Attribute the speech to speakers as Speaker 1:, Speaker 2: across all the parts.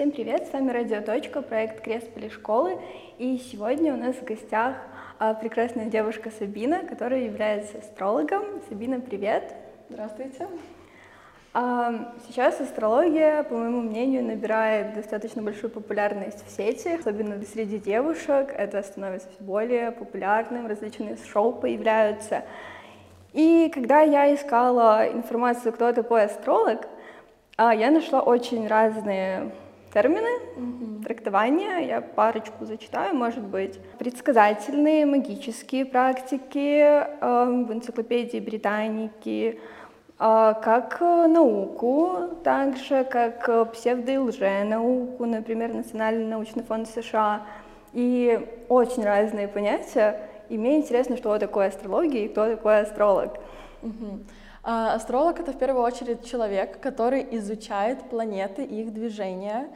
Speaker 1: Всем привет, с вами Радио проект Крест школы, и сегодня у нас в гостях а, прекрасная девушка Сабина, которая является астрологом. Сабина, привет!
Speaker 2: Здравствуйте!
Speaker 1: Сейчас астрология, по моему мнению, набирает достаточно большую популярность в сети, особенно среди девушек. Это становится все более популярным, различные шоу появляются. И когда я искала информацию, кто такой астролог, а, я нашла очень разные термины, mm-hmm. трактования, я парочку зачитаю, может быть. Предсказательные, магические практики э, в энциклопедии Британики, как науку, также как псевдо- и лженауку, например, Национальный научный фонд США. И очень разные понятия. И мне интересно, что такое астрология и кто такой астролог.
Speaker 2: Mm-hmm. А, астролог — это в первую очередь человек, который изучает планеты и их движения.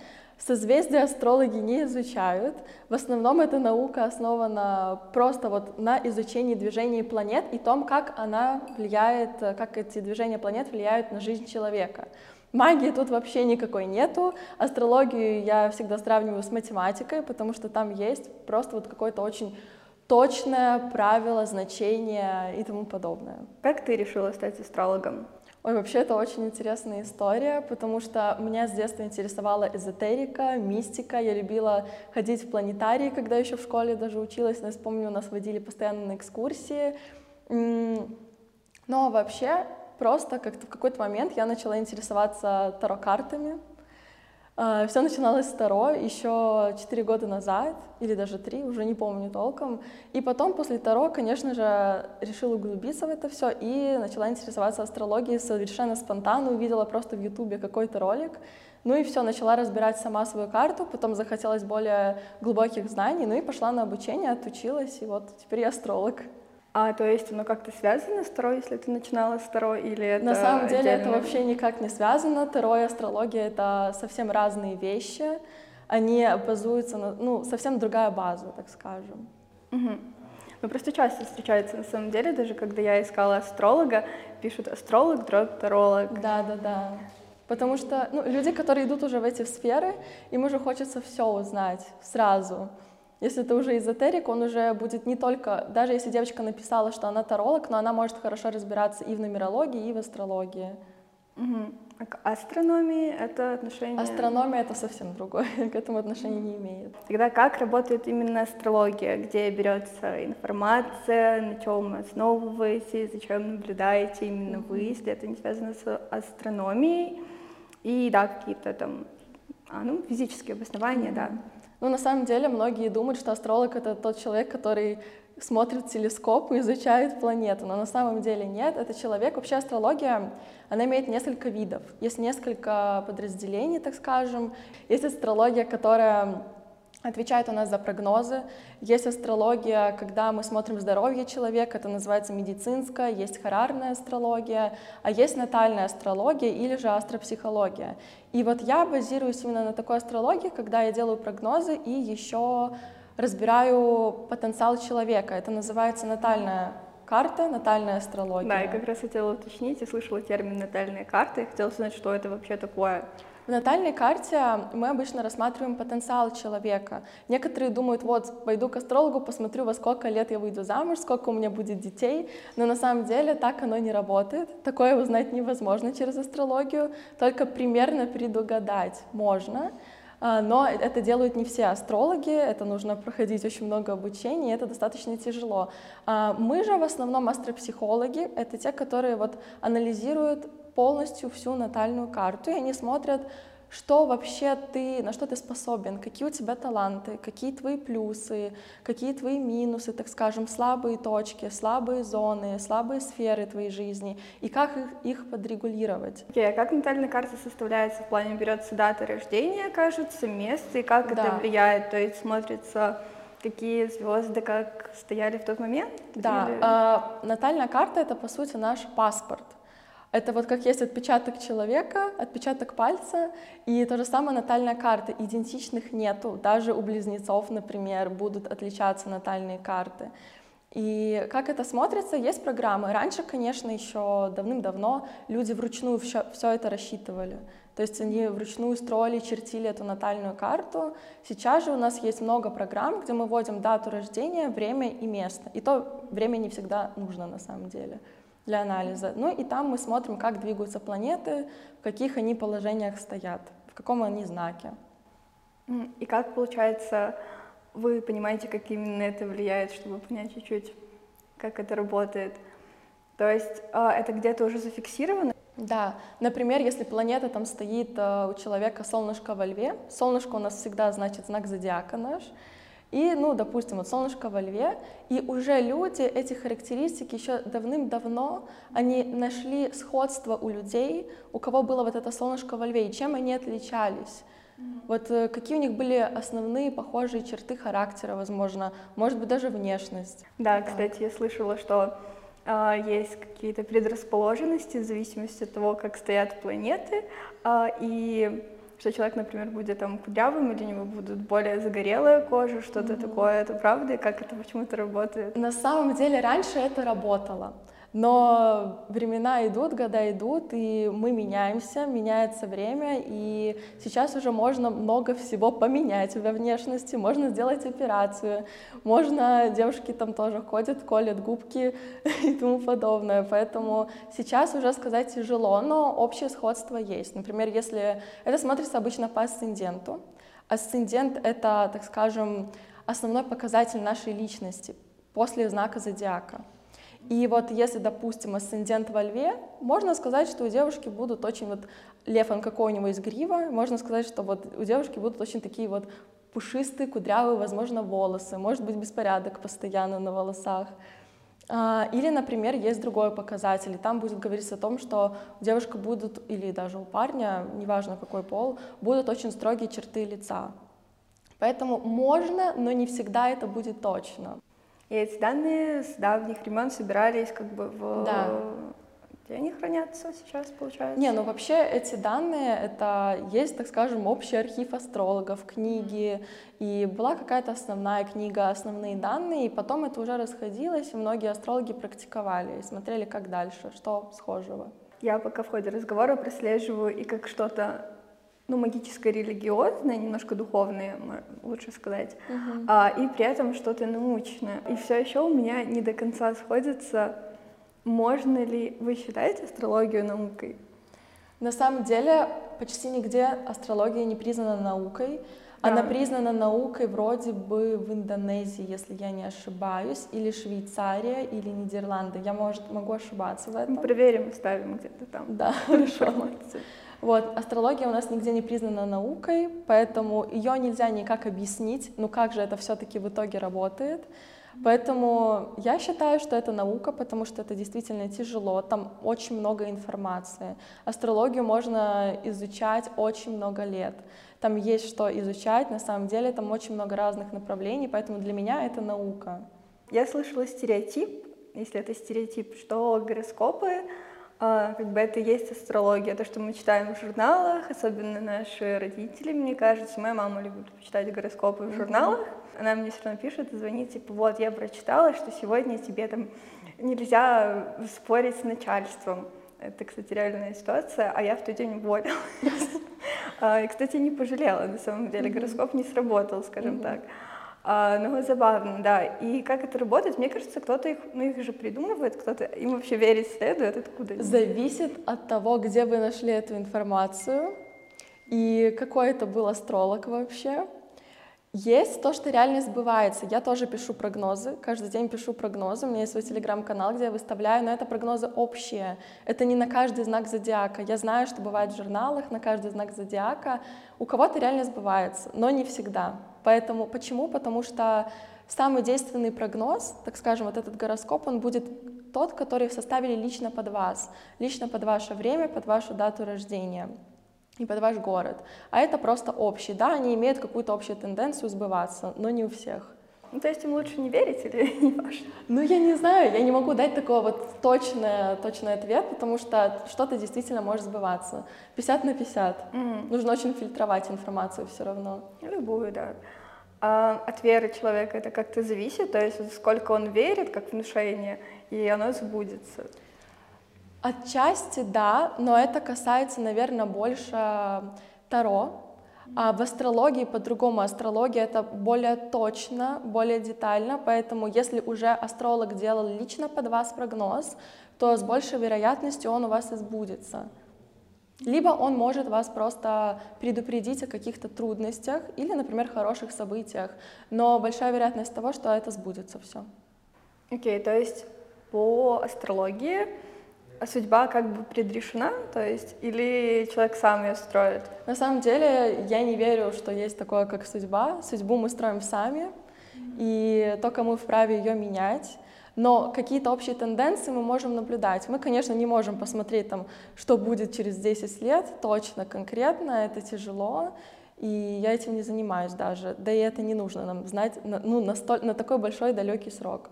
Speaker 2: Созвездия астрологи не изучают. В основном эта наука основана просто вот на изучении движений планет и том, как она влияет, как эти движения планет влияют на жизнь человека. Магии тут вообще никакой нету. Астрологию я всегда сравниваю с математикой, потому что там есть просто вот какой-то очень точное правило, значение и тому подобное.
Speaker 1: Как ты решила стать астрологом?
Speaker 2: Ой, вообще это очень интересная история, потому что меня с детства интересовала эзотерика, мистика. Я любила ходить в планетарии, когда еще в школе даже училась. Я помню, нас водили постоянно на экскурсии. Но вообще просто как-то в какой-то момент я начала интересоваться таро-картами. А, Все начиналось с Таро еще 4 года назад, или даже 3, уже не помню толком. И потом, после Таро, конечно же, решила углубиться в это все и начала интересоваться астрологией совершенно спонтанно. Увидела просто в Ютубе какой-то ролик. Ну и все, начала разбирать сама свою карту, потом захотелось более глубоких знаний, ну и пошла на обучение, отучилась, и вот теперь я астролог.
Speaker 1: А, то есть оно как-то связано с Таро, если ты начинала с Таро, или это
Speaker 2: На самом деле
Speaker 1: отдельно?
Speaker 2: это вообще никак не связано. Таро и астрология — это совсем разные вещи. Они базуются на, ну, совсем другая база, так скажем.
Speaker 1: Угу. Ну, просто часто встречается на самом деле, даже когда я искала астролога, пишут астролог, дробь, таролог.
Speaker 2: Да, да, да. Потому что ну, люди, которые идут уже в эти сферы, им уже хочется все узнать сразу. Если это уже эзотерик, он уже будет не только, даже если девочка написала, что она таролог, но она может хорошо разбираться и в нумерологии, и в астрологии.
Speaker 1: Угу. А к астрономии это отношение?
Speaker 2: Астрономия это совсем другое, к этому отношения не имеет.
Speaker 1: Тогда как работает именно астрология, где берется информация, на чем основываетесь, зачем наблюдаете именно вы, если это не связано с астрономией, и да, какие-то там а, ну, физические обоснования, mm-hmm. да.
Speaker 2: Ну, на самом деле, многие думают, что астролог — это тот человек, который смотрит телескоп и изучает планету, но на самом деле нет, это человек. Вообще астрология, она имеет несколько видов, есть несколько подразделений, так скажем. Есть астрология, которая отвечает у нас за прогнозы. Есть астрология, когда мы смотрим здоровье человека, это называется медицинская, есть харарная астрология, а есть натальная астрология или же астропсихология. И вот я базируюсь именно на такой астрологии, когда я делаю прогнозы и еще разбираю потенциал человека. Это называется натальная карта, натальная астрология.
Speaker 1: Да, я как раз хотела уточнить, я слышала термин натальная карта, и хотела узнать, что это вообще такое.
Speaker 2: В натальной карте мы обычно рассматриваем потенциал человека. Некоторые думают, вот, пойду к астрологу, посмотрю, во сколько лет я выйду замуж, сколько у меня будет детей, но на самом деле так оно не работает. Такое узнать невозможно через астрологию, только примерно предугадать можно. А, но это делают не все астрологи, это нужно проходить очень много обучения, и это достаточно тяжело. А, мы же в основном астропсихологи, это те, которые вот анализируют полностью всю натальную карту, и они смотрят, что вообще ты, на что ты способен, какие у тебя таланты, какие твои плюсы, какие твои минусы, так скажем, слабые точки, слабые зоны, слабые сферы твоей жизни, и как их, их подрегулировать.
Speaker 1: Okay, а как натальная карта составляется в плане, берется дата рождения, кажется, место, и как да. это влияет, то есть смотрится какие звезды как стояли в тот момент?
Speaker 2: Да, Или... э, натальная карта это по сути наш паспорт. Это вот как есть отпечаток человека, отпечаток пальца, и то же самое натальная карта. Идентичных нету. Даже у близнецов, например, будут отличаться натальные карты. И как это смотрится, есть программы. Раньше, конечно, еще давным-давно люди вручную все, все это рассчитывали. То есть они вручную строили, чертили эту натальную карту. Сейчас же у нас есть много программ, где мы вводим дату рождения, время и место. И то время не всегда нужно на самом деле для анализа. Ну и там мы смотрим, как двигаются планеты, в каких они положениях стоят, в каком они знаке.
Speaker 1: И как получается, вы понимаете, как именно это влияет, чтобы понять чуть-чуть, как это работает? То есть а, это где-то уже зафиксировано?
Speaker 2: Да, например, если планета там стоит э, у человека солнышко во льве, солнышко у нас всегда значит знак зодиака наш, и, ну, допустим, вот солнышко во льве, и уже люди эти характеристики еще давным-давно, они нашли сходство у людей, у кого было вот это солнышко во льве, и чем они отличались. Вот э, какие у них были основные похожие черты характера, возможно, может быть, даже внешность.
Speaker 1: Да, да. кстати, я слышала, что э, есть какие-то предрасположенности в зависимости от того, как стоят планеты, э, и что человек, например, будет там кудрявым, или у него будут более загорелая кожа, что-то mm-hmm. такое. Это правда? И как это почему-то работает?
Speaker 2: На самом деле раньше это работало. Но времена идут, года идут, и мы меняемся, меняется время, и сейчас уже можно много всего поменять во внешности, можно сделать операцию, можно, девушки там тоже ходят, колят губки и тому подобное, поэтому сейчас уже сказать тяжело, но общее сходство есть. Например, если это смотрится обычно по асценденту, асцендент — это, так скажем, основной показатель нашей личности после знака зодиака. И вот если, допустим, асцендент во льве, можно сказать, что у девушки будут очень вот лев, он какой у него из грива, можно сказать, что вот у девушки будут очень такие вот пушистые, кудрявые, возможно, волосы, может быть, беспорядок постоянно на волосах. А, или, например, есть другой показатель, и там будет говориться о том, что у девушки будут, или даже у парня, неважно какой пол, будут очень строгие черты лица. Поэтому можно, но не всегда это будет точно.
Speaker 1: И эти данные с давних времен собирались как бы в... Да. Где они хранятся сейчас, получается?
Speaker 2: Не, ну вообще эти данные, это есть, так скажем, общий архив астрологов, книги, и была какая-то основная книга, основные данные, и потом это уже расходилось, и многие астрологи практиковали и смотрели, как дальше, что схожего.
Speaker 1: Я пока в ходе разговора прослеживаю и как что-то ну, магическое религиозное, немножко духовное, лучше сказать, uh-huh. а, и при этом что-то научное. И все еще у меня не до конца сходится, можно ли вы считаете астрологию наукой?
Speaker 2: На самом деле почти нигде астрология не признана наукой. Да. Она признана наукой вроде бы в Индонезии, если я не ошибаюсь, или Швейцария, или Нидерланды. Я, может, могу ошибаться в этом.
Speaker 1: Мы проверим, ставим где-то там.
Speaker 2: Да, хорошо. Вот, астрология у нас нигде не признана наукой, поэтому ее нельзя никак объяснить, ну как же это все-таки в итоге работает. Поэтому я считаю, что это наука, потому что это действительно тяжело, там очень много информации. Астрологию можно изучать очень много лет. Там есть что изучать, на самом деле там очень много разных направлений, поэтому для меня это наука.
Speaker 1: Я слышала стереотип, если это стереотип, что гороскопы как бы это и есть астрология, то, что мы читаем в журналах, особенно наши родители, мне кажется, моя мама любит читать гороскопы в журналах, она мне все равно пишет и звонит, типа, вот, я прочитала, что сегодня тебе там нельзя спорить с начальством. Это, кстати, реальная ситуация, а я в тот день уволилась. А, и, кстати, не пожалела, на самом деле, гороскоп не сработал, скажем так. А, ну, забавно, да. И как это работает, мне кажется, кто-то их, ну, их же придумывает, кто-то им вообще верить следует, откуда?
Speaker 2: Зависит от того, где вы нашли эту информацию и какой это был астролог вообще. Есть то, что реально сбывается. Я тоже пишу прогнозы, каждый день пишу прогнозы. У меня есть свой телеграм-канал, где я выставляю, но это прогнозы общие. Это не на каждый знак зодиака. Я знаю, что бывает в журналах на каждый знак зодиака. У кого-то реально сбывается, но не всегда. Поэтому почему? Потому что самый действенный прогноз, так скажем, вот этот гороскоп, он будет тот, который составили лично под вас, лично под ваше время, под вашу дату рождения и под ваш город. А это просто общий, да, они имеют какую-то общую тенденцию сбываться, но не у всех.
Speaker 1: Ну, то есть им лучше не верить или не важно?
Speaker 2: Ну, я не знаю, я не могу дать такой вот точный, точный ответ, потому что что-то действительно может сбываться. 50 на 50. Mm. Нужно очень фильтровать информацию все равно.
Speaker 1: Любую, да. А от веры человека это как-то зависит, то есть сколько он верит, как внушение, и оно сбудется.
Speaker 2: Отчасти да, но это касается, наверное, больше Таро. А в астрологии по-другому. Астрология это более точно, более детально, поэтому если уже астролог делал лично под вас прогноз, то с большей вероятностью он у вас и сбудется. Либо он может вас просто предупредить о каких-то трудностях или, например, хороших событиях, но большая вероятность того, что это сбудется все.
Speaker 1: Окей, okay, то есть по астрологии судьба как бы предрешена, то есть, или человек сам ее строит?
Speaker 2: На самом деле я не верю, что есть такое, как судьба. Судьбу мы строим сами, и только мы вправе ее менять но какие-то общие тенденции мы можем наблюдать. Мы, конечно, не можем посмотреть, там, что будет через 10 лет, точно, конкретно, это тяжело, и я этим не занимаюсь даже, да и это не нужно нам знать ну, на, столь, на такой большой далекий срок.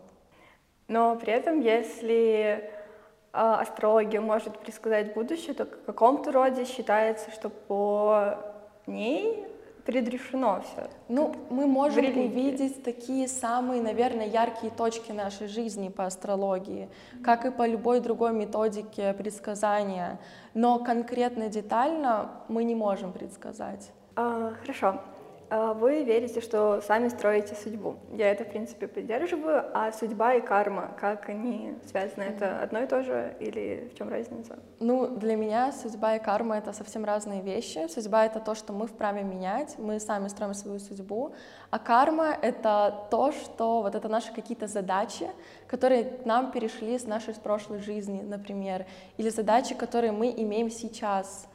Speaker 1: Но при этом, если а, астрология может предсказать будущее, то в каком-то роде считается, что по ней предрешено все.
Speaker 2: Ну, мы можем увидеть такие самые, наверное, яркие точки нашей жизни по астрологии, как и по любой другой методике предсказания, но конкретно детально мы не можем предсказать.
Speaker 1: А, хорошо. А, вы верите, что сами строите судьбу. Я это, в принципе, поддерживаю. А судьба и карма, как они связаны? Это одно и то же или в чем разница?
Speaker 2: Ну, для меня судьба и карма — это совсем разные вещи. Судьба — это то, что мы вправе менять, мы сами строим свою судьбу. А карма — это то, что вот это наши какие-то задачи, которые к нам перешли с нашей прошлой жизни, например, или задачи, которые мы имеем сейчас —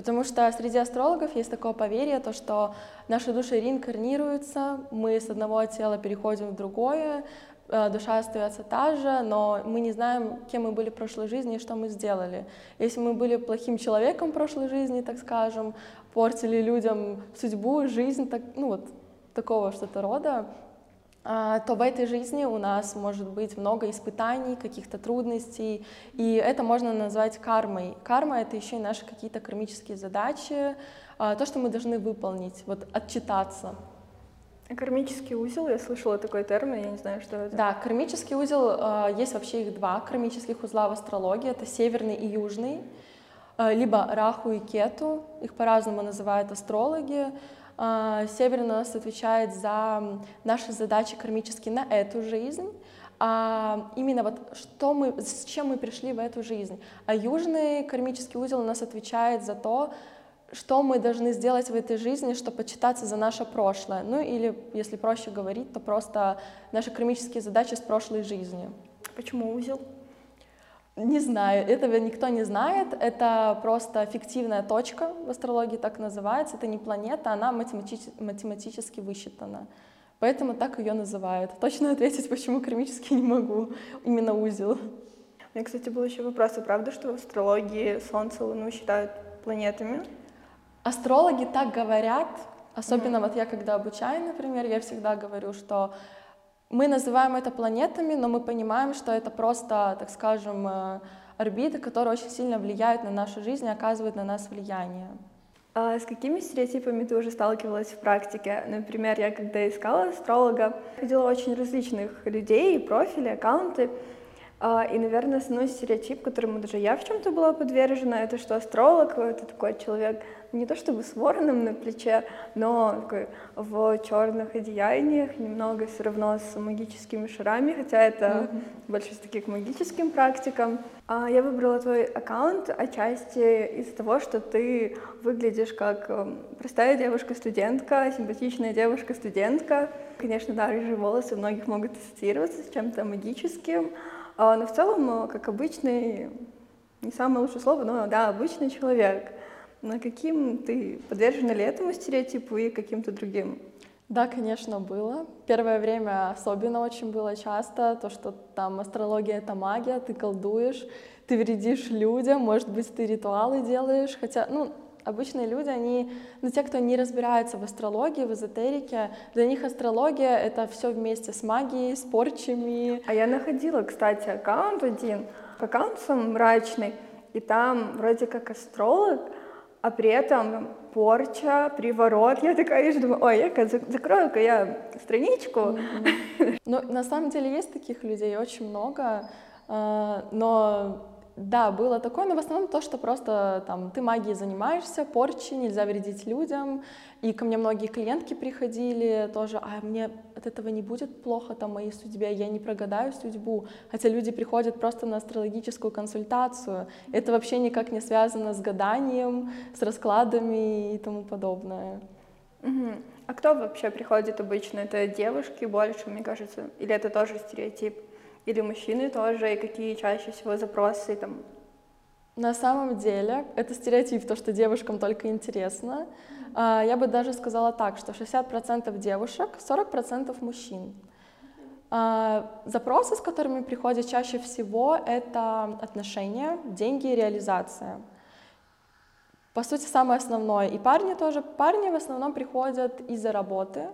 Speaker 2: Потому что среди астрологов есть такое поверье, то, что наши души реинкарнируются, мы с одного тела переходим в другое, э, душа остается та же, но мы не знаем, кем мы были в прошлой жизни и что мы сделали. Если мы были плохим человеком в прошлой жизни, так скажем, портили людям судьбу, жизнь, так, ну вот такого что-то рода, то в этой жизни у нас может быть много испытаний, каких-то трудностей, и это можно назвать кармой. Карма — это еще и наши какие-то кармические задачи, а, то, что мы должны выполнить, вот отчитаться.
Speaker 1: Кармический узел, я слышала такой термин, я не знаю, что это.
Speaker 2: Да, кармический узел, а, есть вообще их два кармических узла в астрологии, это северный и южный, либо Раху и Кету, их по-разному называют астрологи. А, Север нас отвечает за наши задачи кармические на эту жизнь, а именно вот что мы, с чем мы пришли в эту жизнь. А южный кармический узел у нас отвечает за то, что мы должны сделать в этой жизни, чтобы почитаться за наше прошлое. Ну или, если проще говорить, то просто наши кармические задачи с прошлой жизни.
Speaker 1: Почему узел?
Speaker 2: Не знаю, этого никто не знает. Это просто фиктивная точка в астрологии так называется. Это не планета, она математически, математически высчитана. Поэтому так ее называют. Точно ответить, почему кармически не могу. Именно узел.
Speaker 1: У меня, кстати, был еще вопрос. А правда, что в астрологии Солнце, Луну считают планетами?
Speaker 2: Астрологи так говорят. Особенно mm. вот я, когда обучаю, например, я всегда говорю, что мы называем это планетами, но мы понимаем, что это просто, так скажем, э, орбиты, которые очень сильно влияют на нашу жизнь и оказывают на нас влияние.
Speaker 1: А с какими стереотипами ты уже сталкивалась в практике? Например, я когда искала астролога, видела очень различных людей, профили, аккаунты, а, и, наверное, основной стереотип, которому даже я в чем-то была подвержена, это что астролог — это такой человек не то чтобы с вороном на плече, но в черных одеяниях, немного все равно с магическими шарами, хотя это mm-hmm. больше все-таки к магическим практикам. А я выбрала твой аккаунт отчасти из-за того, что ты выглядишь как эм, простая девушка-студентка, симпатичная девушка-студентка. Конечно, да, рыжие волосы у многих могут ассоциироваться с чем-то магическим, а, но в целом, э, как обычный, не самое лучшее слово, но да, обычный человек. На каким ты подвержена ли этому стереотипу и каким-то другим?
Speaker 2: Да, конечно, было. Первое время особенно очень было часто, то, что там астрология — это магия, ты колдуешь, ты вредишь людям, может быть, ты ритуалы делаешь, хотя, ну, обычные люди, они, ну, те, кто не разбирается в астрологии, в эзотерике, для них астрология — это все вместе с магией, с порчами.
Speaker 1: А я находила, кстати, аккаунт один, аккаунт сам мрачный, и там вроде как астролог, а при этом порча, приворот. Я такая вижу, думаю, ой, я закрою-ка я страничку.
Speaker 2: Ну, на самом деле есть таких людей очень много, а, но да, было такое, но в основном то, что просто там ты магией занимаешься, порчи, нельзя вредить людям. И ко мне многие клиентки приходили тоже, а мне от этого не будет плохо там моей судьбе, я не прогадаю судьбу. Хотя люди приходят просто на астрологическую консультацию. Это вообще никак не связано с гаданием, с раскладами и тому подобное.
Speaker 1: Угу. А кто вообще приходит обычно? Это девушки больше, мне кажется, или это тоже стереотип? Или мужчины тоже, и какие чаще всего запросы там?
Speaker 2: На самом деле, это стереотип, то, что девушкам только интересно. А, я бы даже сказала так, что 60% девушек, 40% мужчин. А, запросы, с которыми приходят чаще всего, это отношения, деньги и реализация. По сути, самое основное. И парни тоже. Парни в основном приходят из-за работы,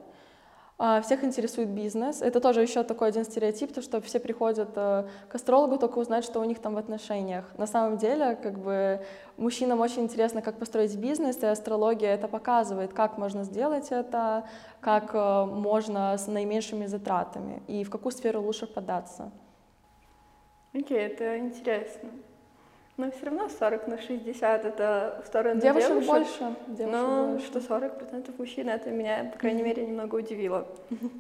Speaker 2: всех интересует бизнес. Это тоже еще такой один стереотип, то, что все приходят э, к астрологу только узнать, что у них там в отношениях. На самом деле, как бы мужчинам очень интересно, как построить бизнес, и астрология это показывает, как можно сделать это, как э, можно с наименьшими затратами и в какую сферу лучше податься.
Speaker 1: Окей, okay, это интересно. Но все равно 40 на 60 это в сторону
Speaker 2: девушек.
Speaker 1: девушек
Speaker 2: больше.
Speaker 1: Девушек но больше. что 40 процентов мужчин, это меня, по крайней мере, немного удивило.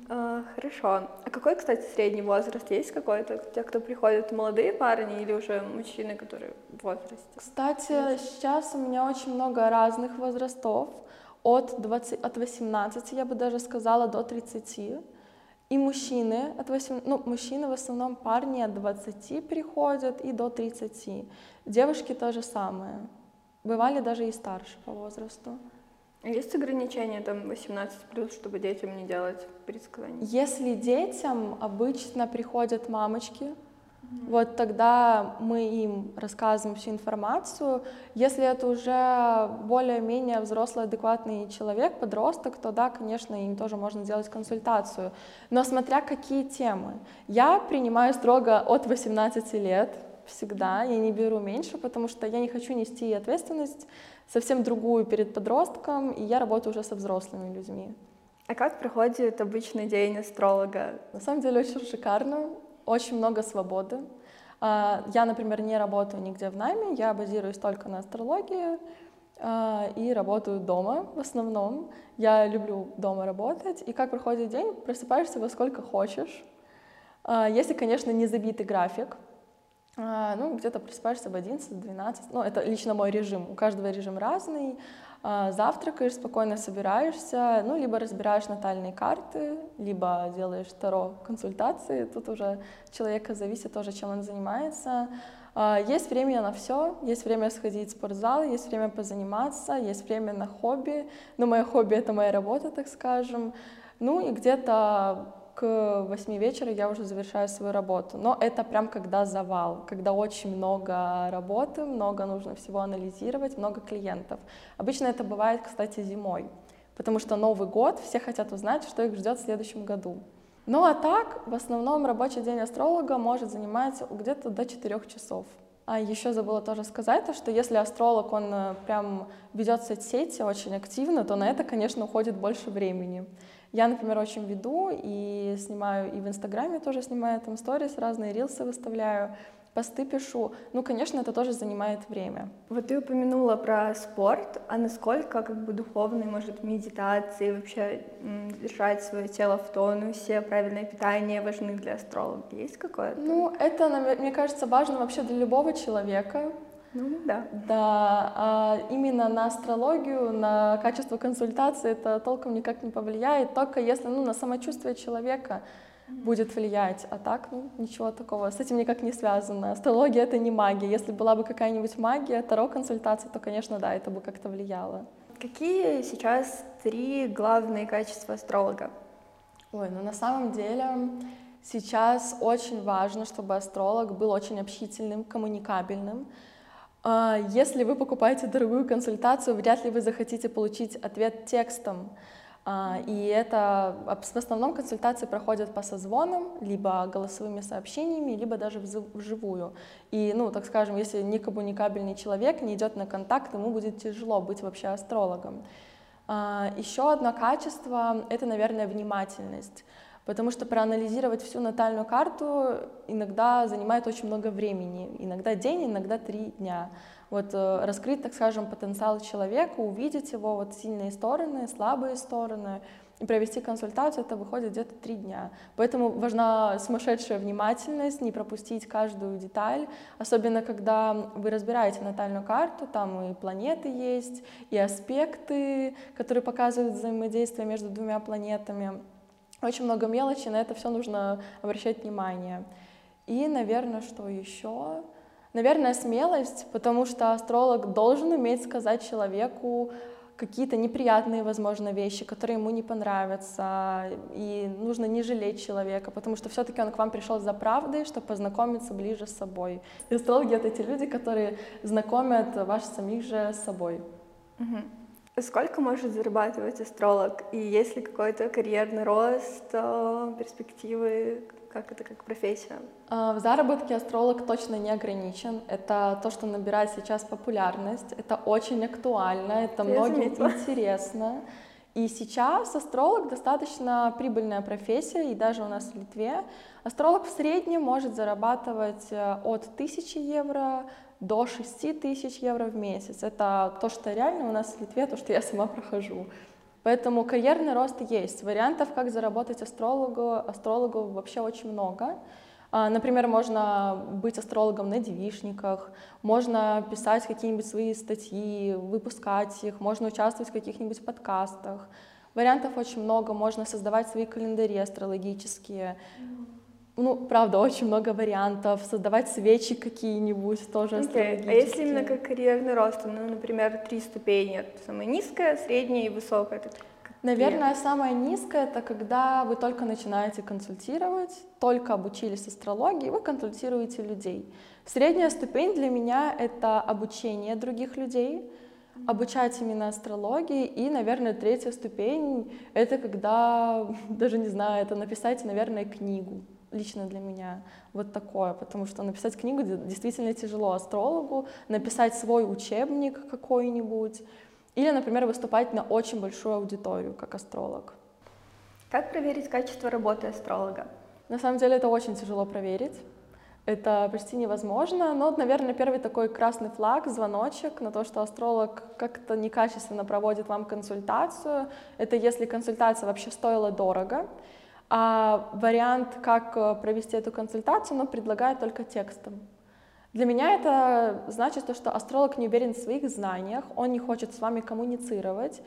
Speaker 1: А, хорошо. А какой, кстати, средний возраст? Есть какой-то? Те, кто приходят, молодые парни или уже мужчины, которые в возрасте?
Speaker 2: Кстати, сейчас у меня очень много разных возрастов. От, 20, от 18, я бы даже сказала, до 30. И мужчины, от 8, ну, мужчины в основном парни от 20 приходят и до 30. Девушки то же самое. Бывали даже и старше по возрасту.
Speaker 1: Есть ограничения там 18 плюс, чтобы детям не делать предсказания?
Speaker 2: Если детям обычно приходят мамочки, вот тогда мы им рассказываем всю информацию. Если это уже более-менее взрослый, адекватный человек, подросток, то да, конечно, им тоже можно сделать консультацию. Но смотря какие темы. Я принимаю строго от 18 лет всегда, я не беру меньше, потому что я не хочу нести ответственность совсем другую перед подростком, и я работаю уже со взрослыми людьми.
Speaker 1: А как проходит обычный день астролога?
Speaker 2: На самом деле очень шикарно очень много свободы. А, я, например, не работаю нигде в найме, я базируюсь только на астрологии а, и работаю дома в основном. Я люблю дома работать, и как проходит день, просыпаешься во сколько хочешь. А, если, конечно, не забитый график, ну, где-то просыпаешься в 11-12, ну, это лично мой режим, у каждого режим разный, завтракаешь, спокойно собираешься, ну, либо разбираешь натальные карты, либо делаешь таро консультации, тут уже человека зависит тоже, чем он занимается. А, есть время на все, есть время сходить в спортзал, есть время позаниматься, есть время на хобби, но мое хобби — это моя работа, так скажем. Ну и где-то к 8 вечера я уже завершаю свою работу. Но это прям когда завал, когда очень много работы, много нужно всего анализировать, много клиентов. Обычно это бывает, кстати, зимой, потому что Новый год, все хотят узнать, что их ждет в следующем году. Ну а так, в основном рабочий день астролога может занимать где-то до 4 часов. А еще забыла тоже сказать, то, что если астролог, он э, прям ведет соцсети очень активно, то на это, конечно, уходит больше времени. Я, например, очень веду и снимаю, и в Инстаграме тоже снимаю там сторис, разные рилсы выставляю, посты пишу. Ну, конечно, это тоже занимает время.
Speaker 1: Вот ты упомянула про спорт, а насколько как бы духовный, может, медитации, вообще держать свое тело в тонусе, правильное питание важны для астролога? Есть какое-то?
Speaker 2: Ну, это, мне кажется, важно вообще для любого человека,
Speaker 1: ну да.
Speaker 2: Да, а именно на астрологию, на качество консультации это толком никак не повлияет, только если ну, на самочувствие человека будет влиять, а так ну, ничего такого с этим никак не связано. Астрология это не магия. Если была бы какая-нибудь магия, таро консультация, то, конечно, да, это бы как-то влияло.
Speaker 1: Какие сейчас три главные качества астролога?
Speaker 2: Ой, ну на самом деле сейчас очень важно, чтобы астролог был очень общительным, коммуникабельным, если вы покупаете дорогую консультацию, вряд ли вы захотите получить ответ текстом. А, и это в основном консультации проходят по созвонам, либо голосовыми сообщениями, либо даже вживую. И, ну, так скажем, если ни коммуникабельный человек не идет на контакт, ему будет тяжело быть вообще астрологом. А, Еще одно качество — это, наверное, внимательность. Потому что проанализировать всю натальную карту иногда занимает очень много времени. Иногда день, иногда три дня вот э, раскрыть, так скажем, потенциал человека, увидеть его вот сильные стороны, слабые стороны, и провести консультацию, это выходит где-то три дня. Поэтому важна сумасшедшая внимательность, не пропустить каждую деталь, особенно когда вы разбираете натальную карту, там и планеты есть, и аспекты, которые показывают взаимодействие между двумя планетами. Очень много мелочи, на это все нужно обращать внимание. И, наверное, что еще? Наверное, смелость, потому что астролог должен уметь сказать человеку какие-то неприятные, возможно, вещи, которые ему не понравятся, и нужно не жалеть человека, потому что все-таки он к вам пришел за правдой, чтобы познакомиться ближе с собой. И астрологи — это те люди, которые знакомят вас самих же с собой.
Speaker 1: Угу. Сколько может зарабатывать астролог? И есть ли какой-то карьерный рост, э, перспективы как это как профессия?
Speaker 2: А, в заработке астролог точно не ограничен. Это то, что набирает сейчас популярность. Это очень актуально, это Я многим заметила. интересно. И сейчас астролог достаточно прибыльная профессия, и даже у нас в Литве астролог в среднем может зарабатывать э, от 1000 евро до 6 тысяч евро в месяц. Это то, что реально у нас в Литве, то, что я сама прохожу. Поэтому карьерный рост есть. Вариантов, как заработать астрологу, астрологу вообще очень много. А, например, можно быть астрологом на девишниках, можно писать какие-нибудь свои статьи, выпускать их, можно участвовать в каких-нибудь подкастах. Вариантов очень много, можно создавать свои календари астрологические ну, правда, очень много вариантов, создавать свечи какие-нибудь тоже okay.
Speaker 1: А если именно как карьерный рост, ну, например, три ступени, самая низкая, средняя и высокая? Это
Speaker 2: Наверное, самая низкая это когда вы только начинаете консультировать, только обучились астрологии, вы консультируете людей. Средняя ступень для меня это обучение других людей, обучать именно астрологии. И, наверное, третья ступень — это когда, даже не знаю, это написать, наверное, книгу лично для меня вот такое, потому что написать книгу действительно тяжело астрологу, написать свой учебник какой-нибудь, или, например, выступать на очень большую аудиторию как астролог.
Speaker 1: Как проверить качество работы астролога?
Speaker 2: На самом деле это очень тяжело проверить. Это почти невозможно, но, наверное, первый такой красный флаг, звоночек на то, что астролог как-то некачественно проводит вам консультацию. Это если консультация вообще стоила дорого, а вариант, как э, провести эту консультацию, он предлагает только текстом. Для меня это значит то, что астролог не уверен в своих знаниях, он не хочет с вами коммуницировать,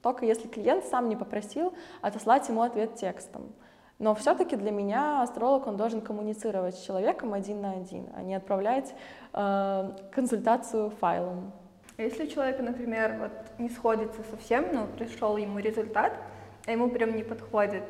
Speaker 2: только если клиент сам не попросил отослать ему ответ текстом. Но все-таки для меня астролог он должен коммуницировать с человеком один на один, а не отправлять э, консультацию файлом.
Speaker 1: А если у человека, например, вот не сходится совсем, но пришел ему результат, а ему прям не подходит,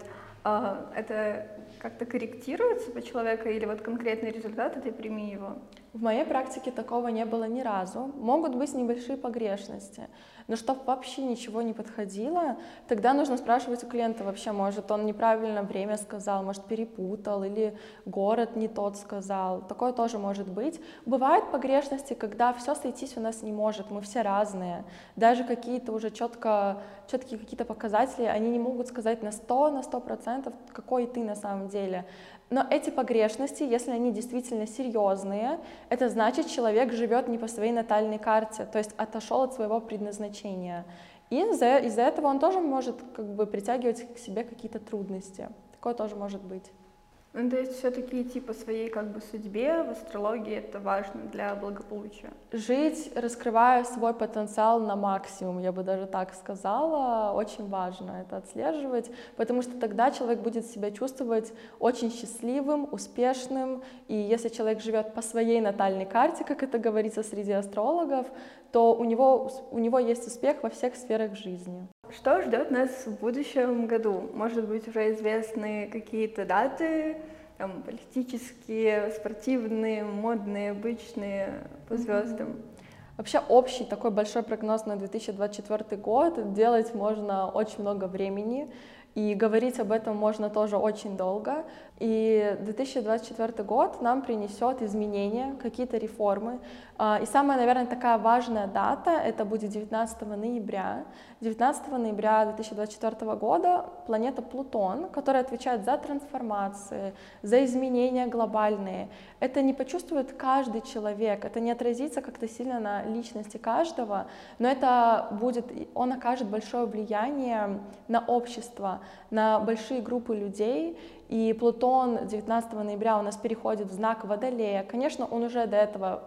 Speaker 1: это как-то корректируется по человеку или вот конкретный результат, и ты прими его?
Speaker 2: В моей практике такого не было ни разу. Могут быть небольшие погрешности, но чтобы вообще ничего не подходило, тогда нужно спрашивать у клиента вообще, может, он неправильно время сказал, может, перепутал, или город не тот сказал. Такое тоже может быть. Бывают погрешности, когда все сойтись у нас не может, мы все разные. Даже какие-то уже четко, четкие какие-то показатели, они не могут сказать на 100, на 100%, какой ты на самом деле. Но эти погрешности, если они действительно серьезные, это значит, человек живет не по своей натальной карте, то есть отошел от своего предназначения. И из-за из этого он тоже может как бы притягивать к себе какие-то трудности. Такое тоже может быть.
Speaker 1: Ну, то есть все-таки идти по своей как бы судьбе в астрологии это важно для благополучия.
Speaker 2: Жить, раскрывая свой потенциал на максимум, я бы даже так сказала, очень важно это отслеживать, потому что тогда человек будет себя чувствовать очень счастливым, успешным, и если человек живет по своей натальной карте, как это говорится среди астрологов, то у него, у него есть успех во всех сферах жизни.
Speaker 1: Что ждет нас в будущем году? Может быть, уже известны какие-то даты, там, политические, спортивные, модные, обычные, по звездам?
Speaker 2: Вообще общий такой большой прогноз на 2024 год делать можно очень много времени. И говорить об этом можно тоже очень долго. И 2024 год нам принесет изменения, какие-то реформы. А, и самая, наверное, такая важная дата, это будет 19 ноября. 19 ноября 2024 года планета Плутон, которая отвечает за трансформации, за изменения глобальные, это не почувствует каждый человек, это не отразится как-то сильно на личности каждого, но это будет, он окажет большое влияние на общество, на большие группы людей, и Плутон 19 ноября у нас переходит в знак Водолея. Конечно, он уже до этого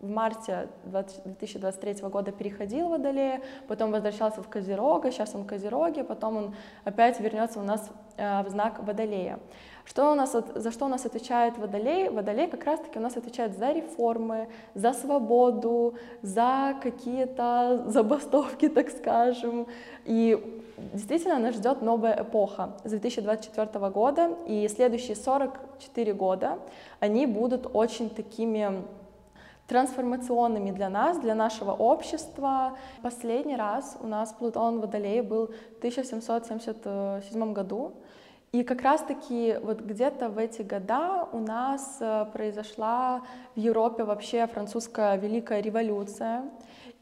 Speaker 2: в марте 2023 года переходил в Водолея, потом возвращался в Козерога, сейчас он в Козероге, потом он опять вернется у нас э, в знак Водолея. Что у нас, за что у нас отвечает Водолей? Водолей как раз-таки у нас отвечает за реформы, за свободу, за какие-то забастовки, так скажем. И действительно нас ждет новая эпоха с 2024 года, и следующие 44 года они будут очень такими трансформационными для нас, для нашего общества. Последний раз у нас Плутон в был в 1777 году, и как раз-таки вот где-то в эти года у нас э, произошла в Европе вообще французская Великая революция.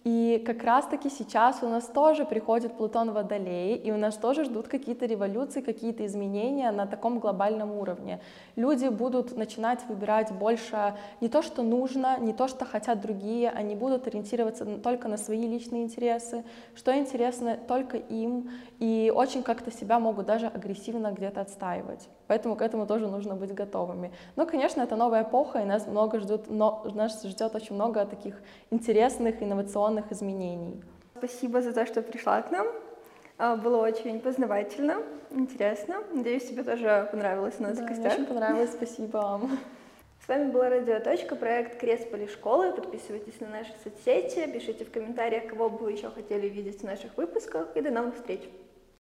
Speaker 2: И как раз-таки сейчас у нас тоже приходит Плутон Водолей, и у нас тоже ждут какие-то революции, какие-то изменения на таком глобальном уровне. Люди будут начинать выбирать больше не то, что нужно, не то, что хотят другие, они будут ориентироваться только на свои личные интересы, что интересно только им, и очень как-то себя могут даже агрессивно где-то отстаивать. Поэтому к этому тоже нужно быть готовыми. Но, конечно, это новая эпоха, и нас много ждет, но, нас ждет очень много таких интересных, инновационных инновационных изменений.
Speaker 1: Спасибо за то, что пришла к нам. А, было очень познавательно, интересно. Надеюсь, тебе тоже понравилось у нас
Speaker 2: да,
Speaker 1: в гостях.
Speaker 2: Мне очень понравилось, спасибо вам.
Speaker 1: С вами была Радиоточка, проект Крест Школы. Подписывайтесь на наши соцсети, пишите в комментариях, кого бы вы еще хотели видеть в наших выпусках, и до новых встреч!